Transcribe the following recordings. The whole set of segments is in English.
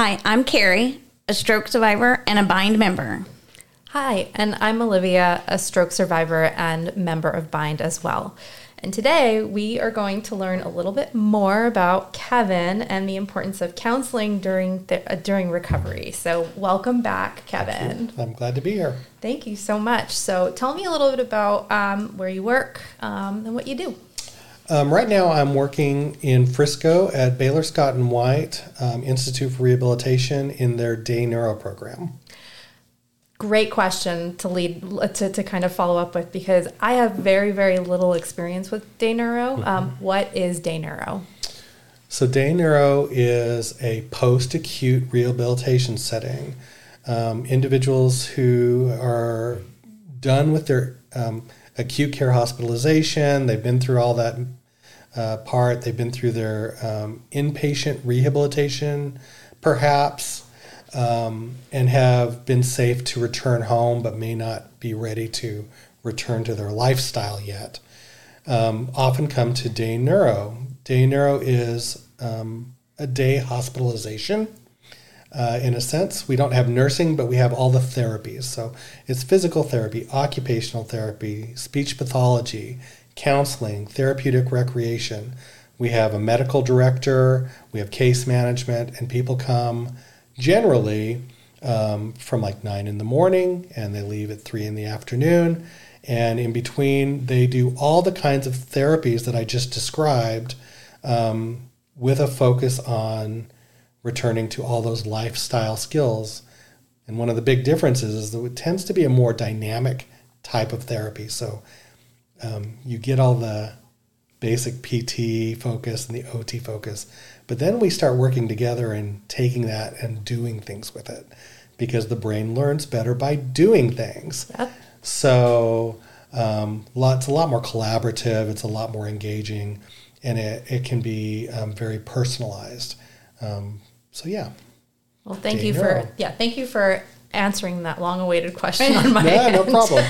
Hi, I'm Carrie, a stroke survivor and a BIND member. Hi, and I'm Olivia, a stroke survivor and member of BIND as well. And today we are going to learn a little bit more about Kevan and the importance of counseling during the, uh, during recovery. So, welcome back, Kevan. I'm glad to be here. Thank you so much. So, tell me a little bit about um, where you work um, and what you do. Um, right now, I'm working in Frisco at Baylor Scott and White um, Institute for Rehabilitation in their day neuro program great question to lead to, to kind of follow up with because I have very very little experience with day neuro. Mm-hmm. Um, what is day neuro? So day neuro is a post-acute rehabilitation setting. Um, individuals who are done with their um, acute care hospitalization, they've been through all that uh, part, they've been through their um, inpatient rehabilitation, perhaps um, and have been safe to return home but may not be ready to return to their lifestyle yet um, often come to day neuro. Day neuro is um, a day hospitalization. Uh, in a sense, we don't have nursing, but we have all the therapies. So it's physical therapy, occupational therapy, speech pathology, counseling, therapeutic recreation. We have a medical director, we have case management, and people come generally um, from like nine in the morning and they leave at three in the afternoon. And in between, they do all the kinds of therapies that I just described um, with a focus on returning to all those lifestyle skills. And one of the big differences is that it tends to be a more dynamic type of therapy. So um, you get all the basic PT focus and the OT focus, but then we start working together and taking that and doing things with it because the brain learns better by doing things. Yep. So um, it's a lot more collaborative, it's a lot more engaging, and it, it can be um, very personalized. Um, so, yeah. Well, thank you for yeah, thank you for answering that long-awaited question on my yeah, end. no problem.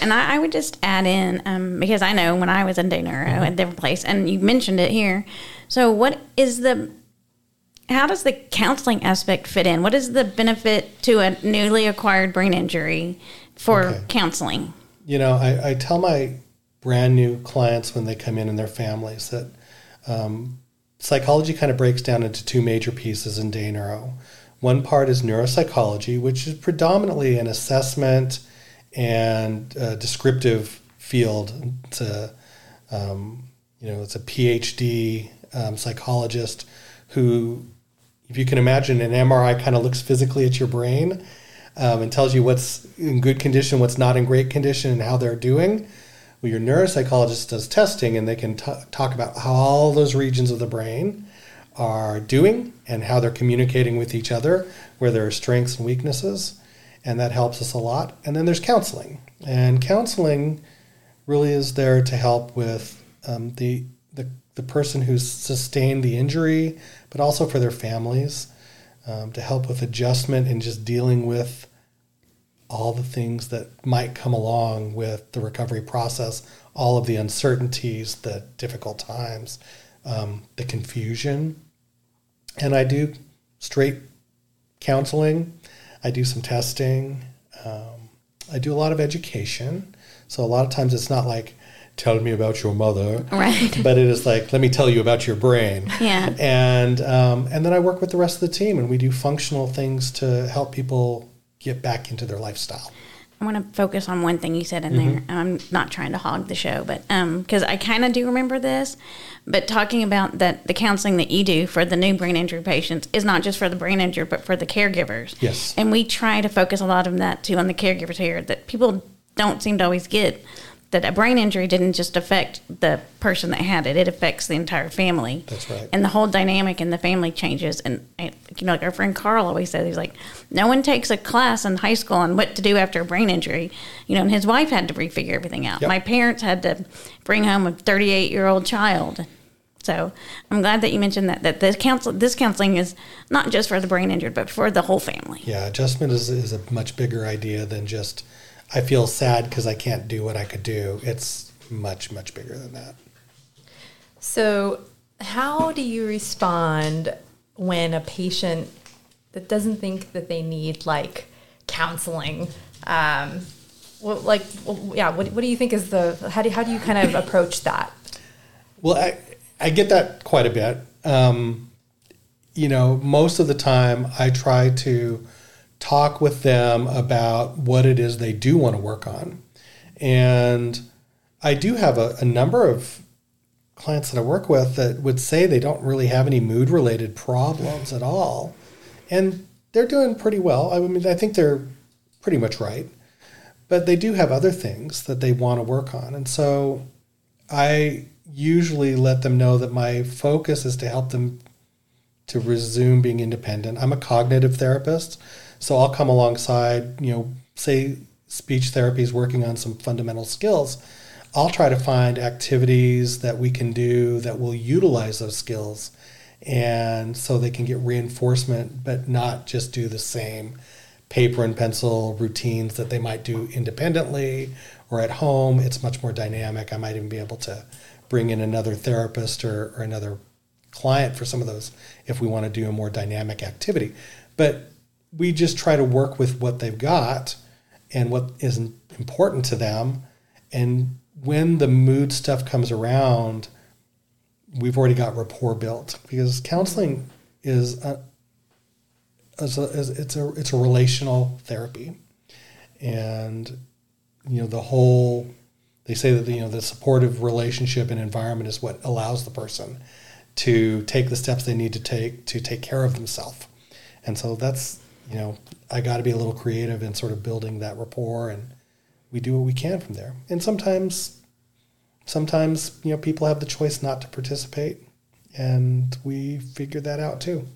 and I, I, would just add in um, because I know when I was in day neuro mm-hmm. at different place, and you mentioned it here. So, what is the how does the counseling aspect fit in? What is the benefit to a newly acquired brain injury for okay. counseling? You know, I, I, tell my brand new clients when they come in and their families that um, psychology kind of breaks down into two major pieces in day neuro. One part is neuropsychology, which is predominantly an assessment and descriptive field. It's a, um, you know, it's a PhD um, psychologist who, if you can imagine, an MRI kind of looks physically at your brain um, and tells you what's in good condition, what's not in great condition, and how they're doing. Well, your neuropsychologist does testing, and they can t- talk about how all those regions of the brain are doing and how they're communicating with each other, where there are strengths and weaknesses, and that helps us a lot. And then there's counseling, and counseling really is there to help with um, the, the the person who's sustained the injury, but also for their families, um, to help with adjustment and just dealing with all the things that might come along with the recovery process, all of the uncertainties, the difficult times, um, the confusion and I do straight counseling. I do some testing. Um, I do a lot of education. So a lot of times it's not like tell me about your mother, right? But it is like let me tell you about your brain. Yeah. And um, and then I work with the rest of the team, and we do functional things to help people get back into their lifestyle. I want to focus on one thing you said in mm-hmm. there. I'm not trying to hog the show, but because um, I kind of do remember this, but talking about that the counseling that you do for the new brain injury patients is not just for the brain injured, but for the caregivers. Yes. And we try to focus a lot of that too on the caregivers here that people don't seem to always get that a brain injury didn't just affect the person that had it; it affects the entire family. That's right. And the whole dynamic in the family changes. And, and you know, like our friend Carl always says, he's like, no one takes a class in high school on what to do after a brain injury. You know, and his wife had to refigure everything out. Yep. My parents had to bring home a 38 year old child. So I'm glad that you mentioned that that this counsel this counseling is not just for the brain injured, but for the whole family. Yeah, adjustment is, is a much bigger idea than just I feel sad because I can't do what I could do. It's much, much bigger than that. So, how do you respond when a patient that doesn't think that they need like counseling? Um, what, like, well, yeah, what, what do you think is the, how do, how do you kind of approach that? Well, I, I get that quite a bit. Um, you know, most of the time I try to talk with them about what it is they do want to work on. And I do have a, a number of clients that I work with that would say they don't really have any mood related problems at all. And they're doing pretty well. I mean, I think they're pretty much right. But they do have other things that they want to work on. And so I usually let them know that my focus is to help them to resume being independent. I'm a cognitive therapist, so I'll come alongside, you know, say speech therapy is working on some fundamental skills. I'll try to find activities that we can do that will utilize those skills and so they can get reinforcement but not just do the same paper and pencil routines that they might do independently or at home it's much more dynamic i might even be able to bring in another therapist or, or another client for some of those if we want to do a more dynamic activity but we just try to work with what they've got and what is important to them. And when the mood stuff comes around, we've already got rapport built because counseling is a, is a, is, it's a it's a relational therapy, and you know the whole they say that you know the supportive relationship and environment is what allows the person to take the steps they need to take to take care of themselves, and so that's you know I got to be a little creative in sort of building that rapport and we do what we can from there. And sometimes, sometimes you know, people have the choice not to participate, and we figure that out too.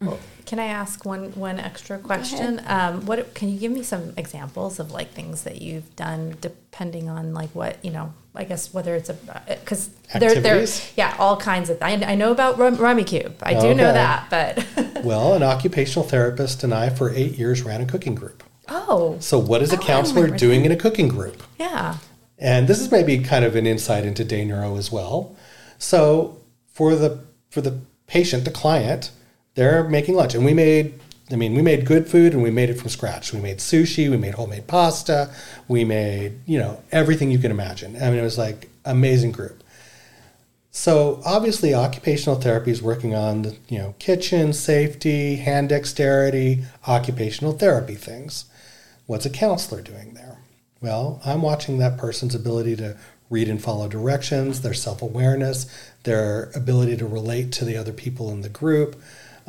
Well, can I ask one one extra question? Um, what can you give me some examples of like things that you've done, depending on like what you know? I guess whether it's a because there there yeah all kinds of I, I know about Rummikub I do know that but well an occupational therapist and I for eight years ran a cooking group Oh. So, what is oh, a oh, counselor doing that. in a cooking group? Yeah. And this is maybe kind of an insight into day neuro as well. So, for the for the patient, the client, they're making lunch, and we made. I mean, we made good food and we made it from scratch. We made sushi, we made homemade pasta, we made, you know, everything you can imagine. I mean, it was like amazing group. So obviously, occupational therapy is working on the you know kitchen safety, hand dexterity, occupational therapy things. What's a counselor doing there? Well, I'm watching that person's ability to read and follow directions, their self awareness, their ability to relate to the other people in the group,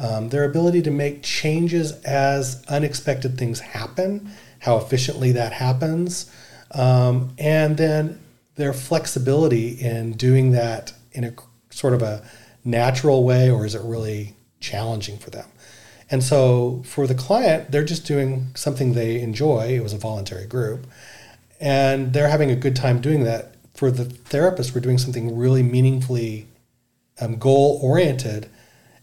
um, their ability to make changes as unexpected things happen, how efficiently that happens, um, and then their flexibility in doing that in a sort of a natural way, or is it really challenging for them? And so for the client, they're just doing something they enjoy. It was a voluntary group. And they're having a good time doing that. For the therapist, we're doing something really meaningfully um, goal oriented.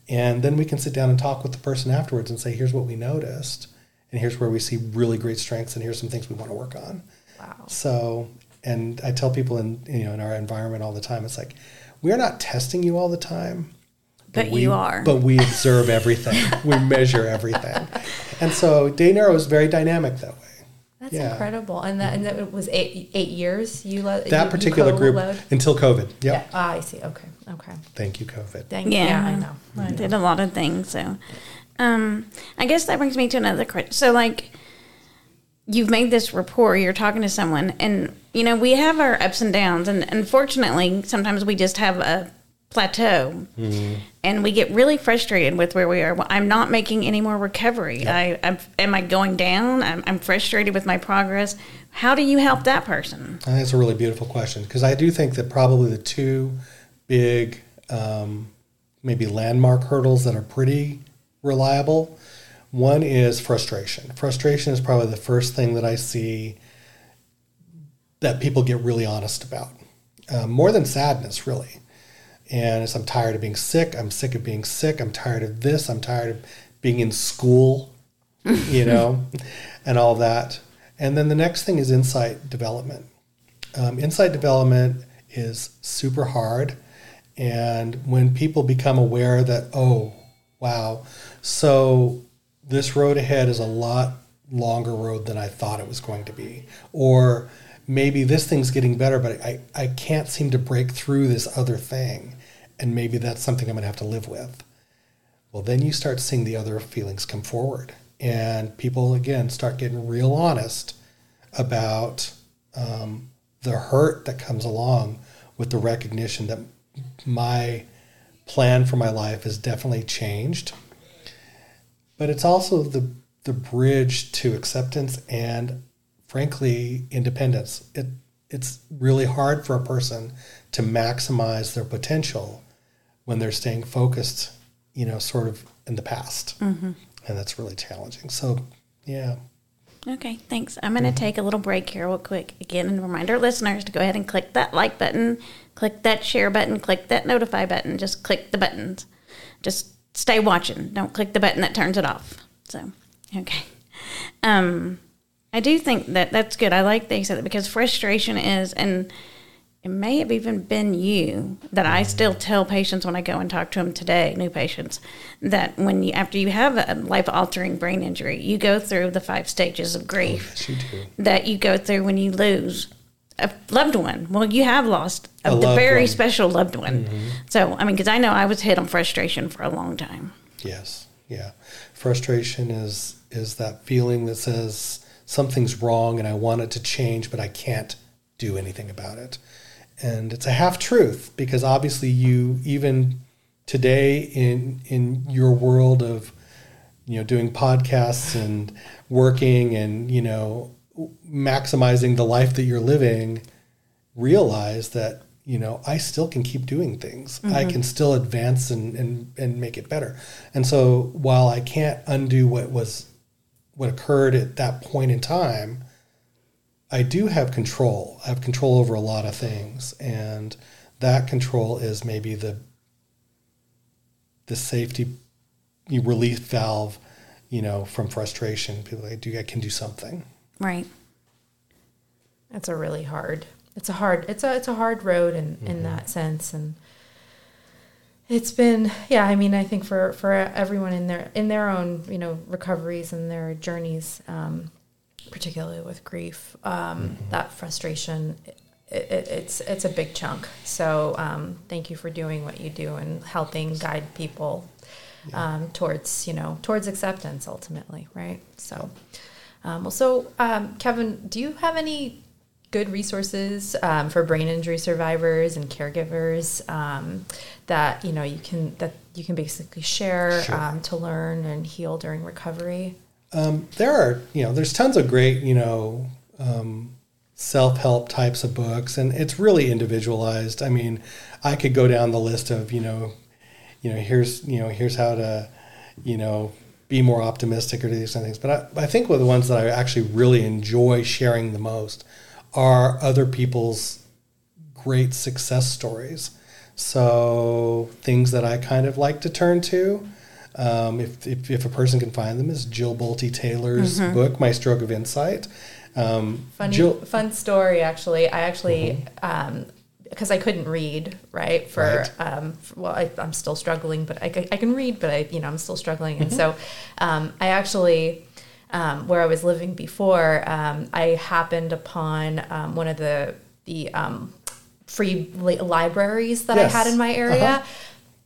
And then we can sit down and talk with the person afterwards and say, here's what we noticed. And here's where we see really great strengths. And here's some things we want to work on. Wow. So, and I tell people in, you know, in our environment all the time, it's like, we're not testing you all the time but, we, you are. But we observe everything. we measure everything. And so day neuro is very dynamic that way. That's yeah. incredible. And that, and that was eight, eight years you let that you, particular you group until COVID. Yep. Yeah. Ah, I see. Okay. Okay. Thank you, COVID. Thank yeah. yeah, I know. I know. Did a lot of things. So, um, I guess that brings me to another question. So, like, you've made this rapport. You're talking to someone, and you know we have our ups and downs, and unfortunately, sometimes we just have a plateau mm-hmm. and we get really frustrated with where we are well, i'm not making any more recovery yep. I, I'm, am i going down I'm, I'm, frustrated with my progress how do you help that person I think it's a really beautiful question because i do think that probably the two big um, maybe landmark hurdles that are pretty reliable one is frustration frustration is probably the first thing that i see that people get really honest about um, more than sadness really and it's I'm tired of being sick. I'm sick of being sick. I'm tired of this. I'm tired of being in school, you know, and all that. And then the next thing is insight development. Um, insight development is super hard. And when people become aware that, oh, wow, so this road ahead is a lot longer road than I thought it was going to be. Or maybe this thing's getting better, but I, I can't seem to break through this other thing. And maybe that's something I'm going to have to live with. Well, then you start seeing the other feelings come forward. And people, again, start getting real honest about um, the hurt that comes along with the recognition that my plan for my life has definitely changed. But it's also the the bridge to acceptance and frankly independence. It it's really hard for a person to maximize their potential when they're staying focused, you know, sort of in the past. Mm-hmm. And that's really challenging. So, yeah. Okay, thanks. I'm going to take a little break here, real quick. Again, and remind our listeners to go ahead and click that like button, click that share button, click that notify button. Just click the buttons. Just stay watching. Don't click the button that turns it off. So, okay. Um, I do think that that's good. I like that you said that because frustration is, and it may have even been you that I still tell patients when I go and talk to them today, new patients, that when you after you have a life altering brain injury, you go through the five stages of grief Oh, yes, you that you go through when you lose a loved one. Well, you have lost a, A very one. special loved one. Mm-hmm. So, I mean, because I know I was hit on frustration for a long time. Yes. Yeah. Frustration is is that feeling that says something's wrong and I want it to change, but I can't do anything about it. And it's a half truth because obviously you even today in in your world of you know doing podcasts and working and you know maximizing the life that you're living realize that you know i still can keep doing things. I mm-hmm. can still advance and, and and make it better. And so while i can't undo what was what occurred at that point in time i do have control i have control over a lot of things and that control is maybe the the safety relief valve you know from frustration people i do i can do something Right. It's a really hard. It's a hard. It's a it's a hard road in in that sense, and it's been yeah. I mean, I think for for everyone in their in their own you know recoveries and their journeys, um, particularly with grief, um, that frustration. It, it, it's it's a big chunk. So um, thank you for doing what you do and helping guide people um, towards you know towards acceptance ultimately, right? So. Um, well, so um, Kevan, do you have any good resources um, for brain injury survivors and caregivers um, that you know you can that you can basically share Sure. um, to learn and heal during recovery? Um, there are, you know, there's tons of great, you know, um, self-help types of books, and it's really individualized. I mean, I could go down the list of, you know, you know, here's, you know, here's how to, you know, be more optimistic or do these kind of things. But I, I think one of the ones that I actually really enjoy sharing the most are other people's great success stories. So things that I kind of like to turn to. Um, if, if, if a person can find them, is Jill Bolte Taylor's book, My Stroke of Insight. Um, Funny Jill, fun story actually. I actually um, because I couldn't read right for Right. um, f- well I, I'm still struggling, but I, I can read, but I you know I'm still struggling, and so um, I actually. Um, where I was living before, um, I happened upon um, one of the the um, free li- libraries that Yes. I had in my area, Uh-huh.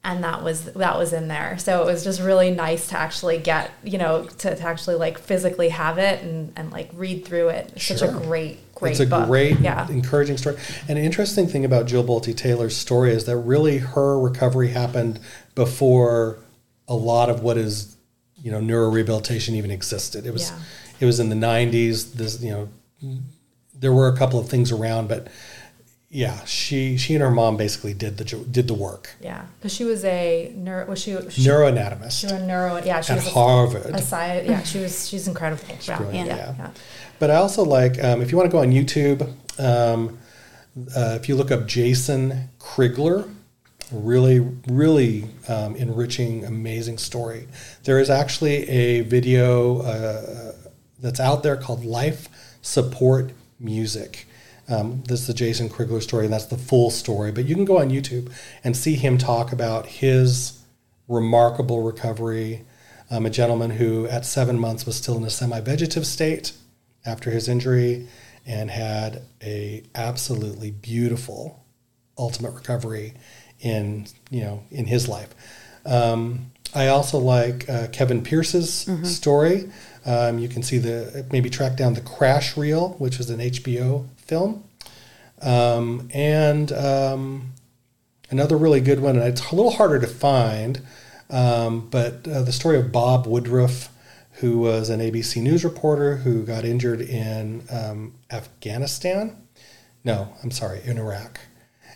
And that was that was in there. So it was just really nice to actually get you know to, to actually like physically have it and, and like read through it. It's such a Sure. great great it's a book. great, yeah encouraging story. An interesting thing about Jill Bolte Taylor's story is that really her recovery happened before a lot of what is, you know, neurorehabilitation even existed. It was, Yeah. it was in the '90s. This, you know, there were a couple of things around, but yeah, she she and her mom basically did the did the work. yeah because she was a neuro was she, she Neuroanatomist she was a neuro yeah she at was Harvard. a sci- yeah she was she's incredible yeah, brilliant, yeah, yeah. yeah. But I also like um, if you want to go on YouTube, um, uh, if you look up Jason Crigler, really, really um, enriching, amazing story. There is actually a video uh, that's out there called Life Support Music. Um, this is the Jason Crigler story, and that's the full story. But you can go on YouTube and see him talk about his remarkable recovery. um, a gentleman who at seven months was still in a semi-vegetative state after his injury and had a absolutely beautiful ultimate recovery in you know in his life. Um, I also like uh, Kevin Pearce's mm-hmm. story. Um, you can see the maybe track down the Crash Reel, which was an HBO film, um, and um, another really good one. And it's a little harder to find, um, but uh, the story of Bob Woodruff, who was an ABC News reporter who got injured in um, Afghanistan. No, I'm sorry, in Iraq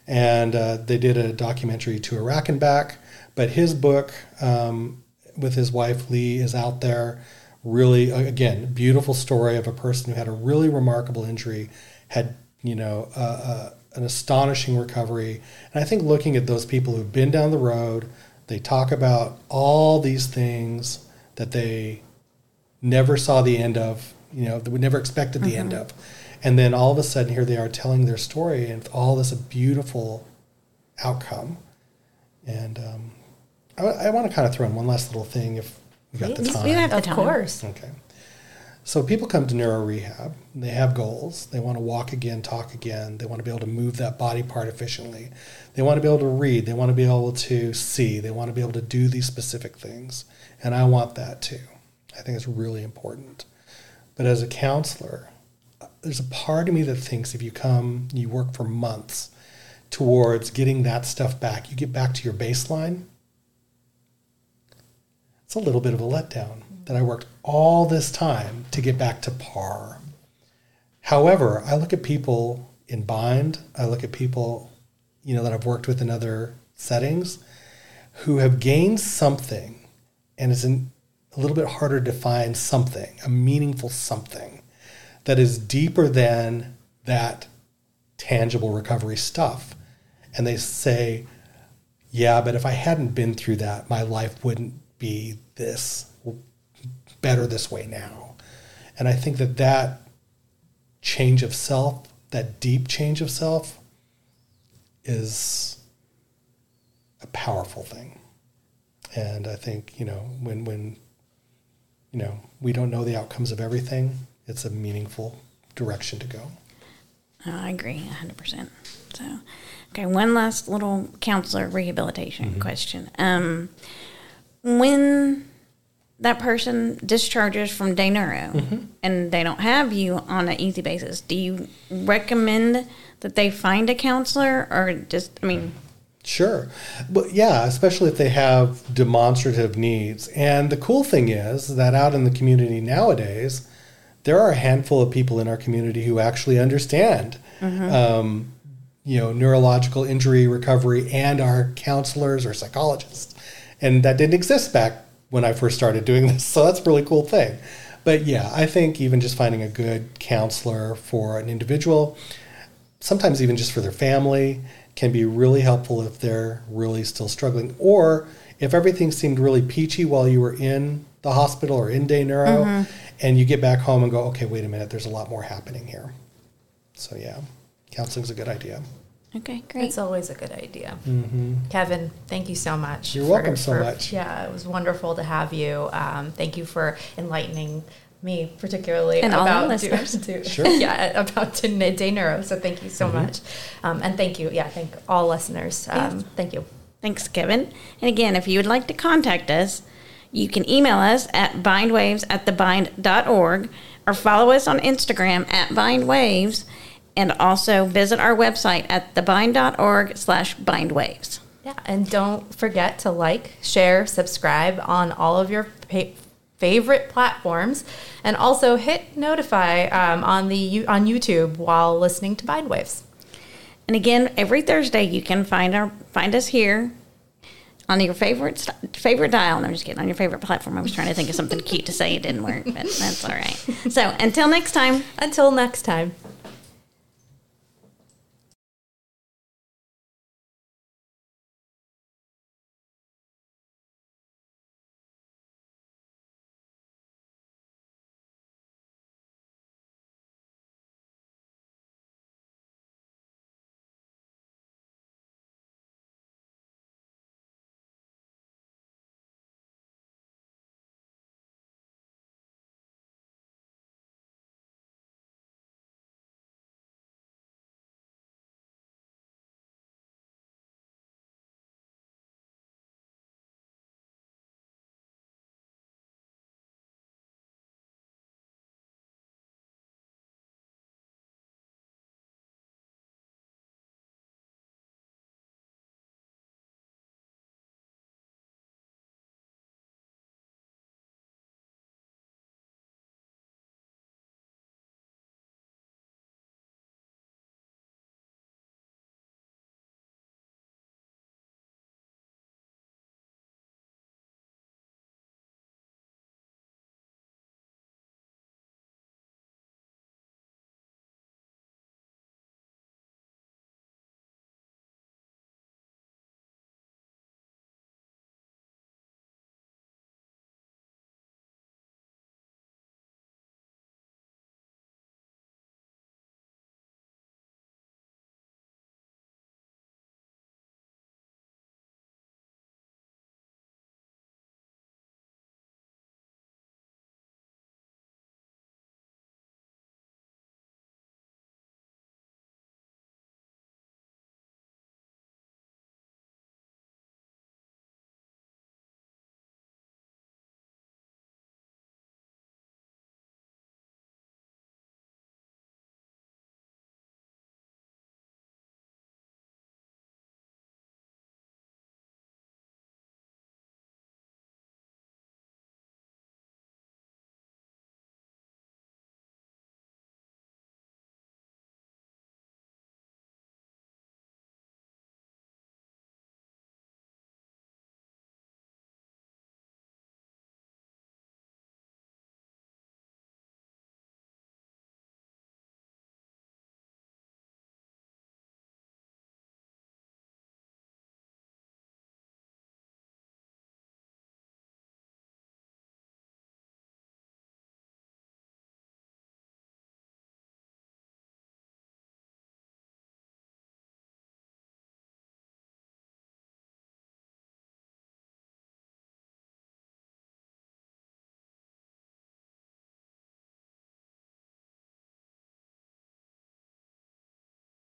and uh, they did a documentary to Iraq and back. But his book um, with his wife Lee is out there. Really, again, beautiful story of a person who had a really remarkable injury, had you know uh, uh, an astonishing recovery. And I think looking at those people who've been down the road, they talk about all these things that they never saw the end of. You know, that we never expected the mm-hmm. end of and then all of a sudden, here they are telling their story, and all this beautiful outcome. And um, I, I want to kind of throw in one last little thing if we got the time. We have the of course. Okay. So people come to neuro rehab. They have goals. They want to walk again, talk again. They want to be able to move that body part efficiently. They want to be able to read. They want to be able to see. They want to be able to do these specific things. And I want that too. I think it's really important. But as a counselor, there's a part of me that thinks if you come, you work for months towards getting that stuff back, you get back to your baseline. It's a little bit of a letdown that I worked all this time to get back to par. However, I look at people in bind, I look at people, you know, that I've worked with in other settings who have gained something and it's a little bit harder to find something, a meaningful something that is deeper than that tangible recovery stuff. And they say, yeah, but if I hadn't been through that, my life wouldn't be this better this way now. And I think that that change of self, that deep change of self, is a powerful thing. And I think, you know, when, when, you know, we don't know the outcomes of everything, it's a meaningful direction to go. I agree 100%. So, okay, one last little counselor rehabilitation mm-hmm. question. Um, when that person discharges from day neuro mm-hmm. and they don't have you on an easy basis, do you recommend that they find a counselor or just, I mean, Sure. But yeah, especially if they have demonstrative needs. And the cool thing is that out in the community nowadays, there are a handful of people in our community who actually understand, mm-hmm. um, you know, neurological injury recovery and are counselors or psychologists. And that didn't exist back when I first started doing this. So that's a really cool thing. But yeah, I think even just finding a good counselor for an individual, sometimes even just for their family, can be really helpful if they're really still struggling. Or if everything seemed really peachy while you were in the hospital or in day neuro, mm-hmm and you get back home and go, okay, wait a minute, there's a lot more happening here. So yeah, counseling's a good idea. Okay, great. It's always a good idea. Mm-hmm. Kevan, thank you so much. You're for, welcome so for, much. Yeah, it was wonderful to have you. Um, thank you for enlightening me particularly and about all listeners. Do, sure. yeah, about day neuro. So thank you so mm-hmm. much, um, and thank you. Yeah, thank all listeners. Um, yes. Thank you. Thanks, Kevan. And again, if you would like to contact us, you can email us at bindwaves at thebind.org or follow us on Instagram at bindwaves and also visit our website at thebind.org slash bindwaves. Yeah, and don't forget to like, share, subscribe on all of your pa- favorite platforms, and also hit notify um, on the on YouTube while listening to Bindwaves. And again, every Thursday you can find our find us here on your favorite favorite dial. No, I'm just kidding. On your favorite platform. I was trying to think of something cute to say. It didn't work, but that's all right. So until next time. Until next time.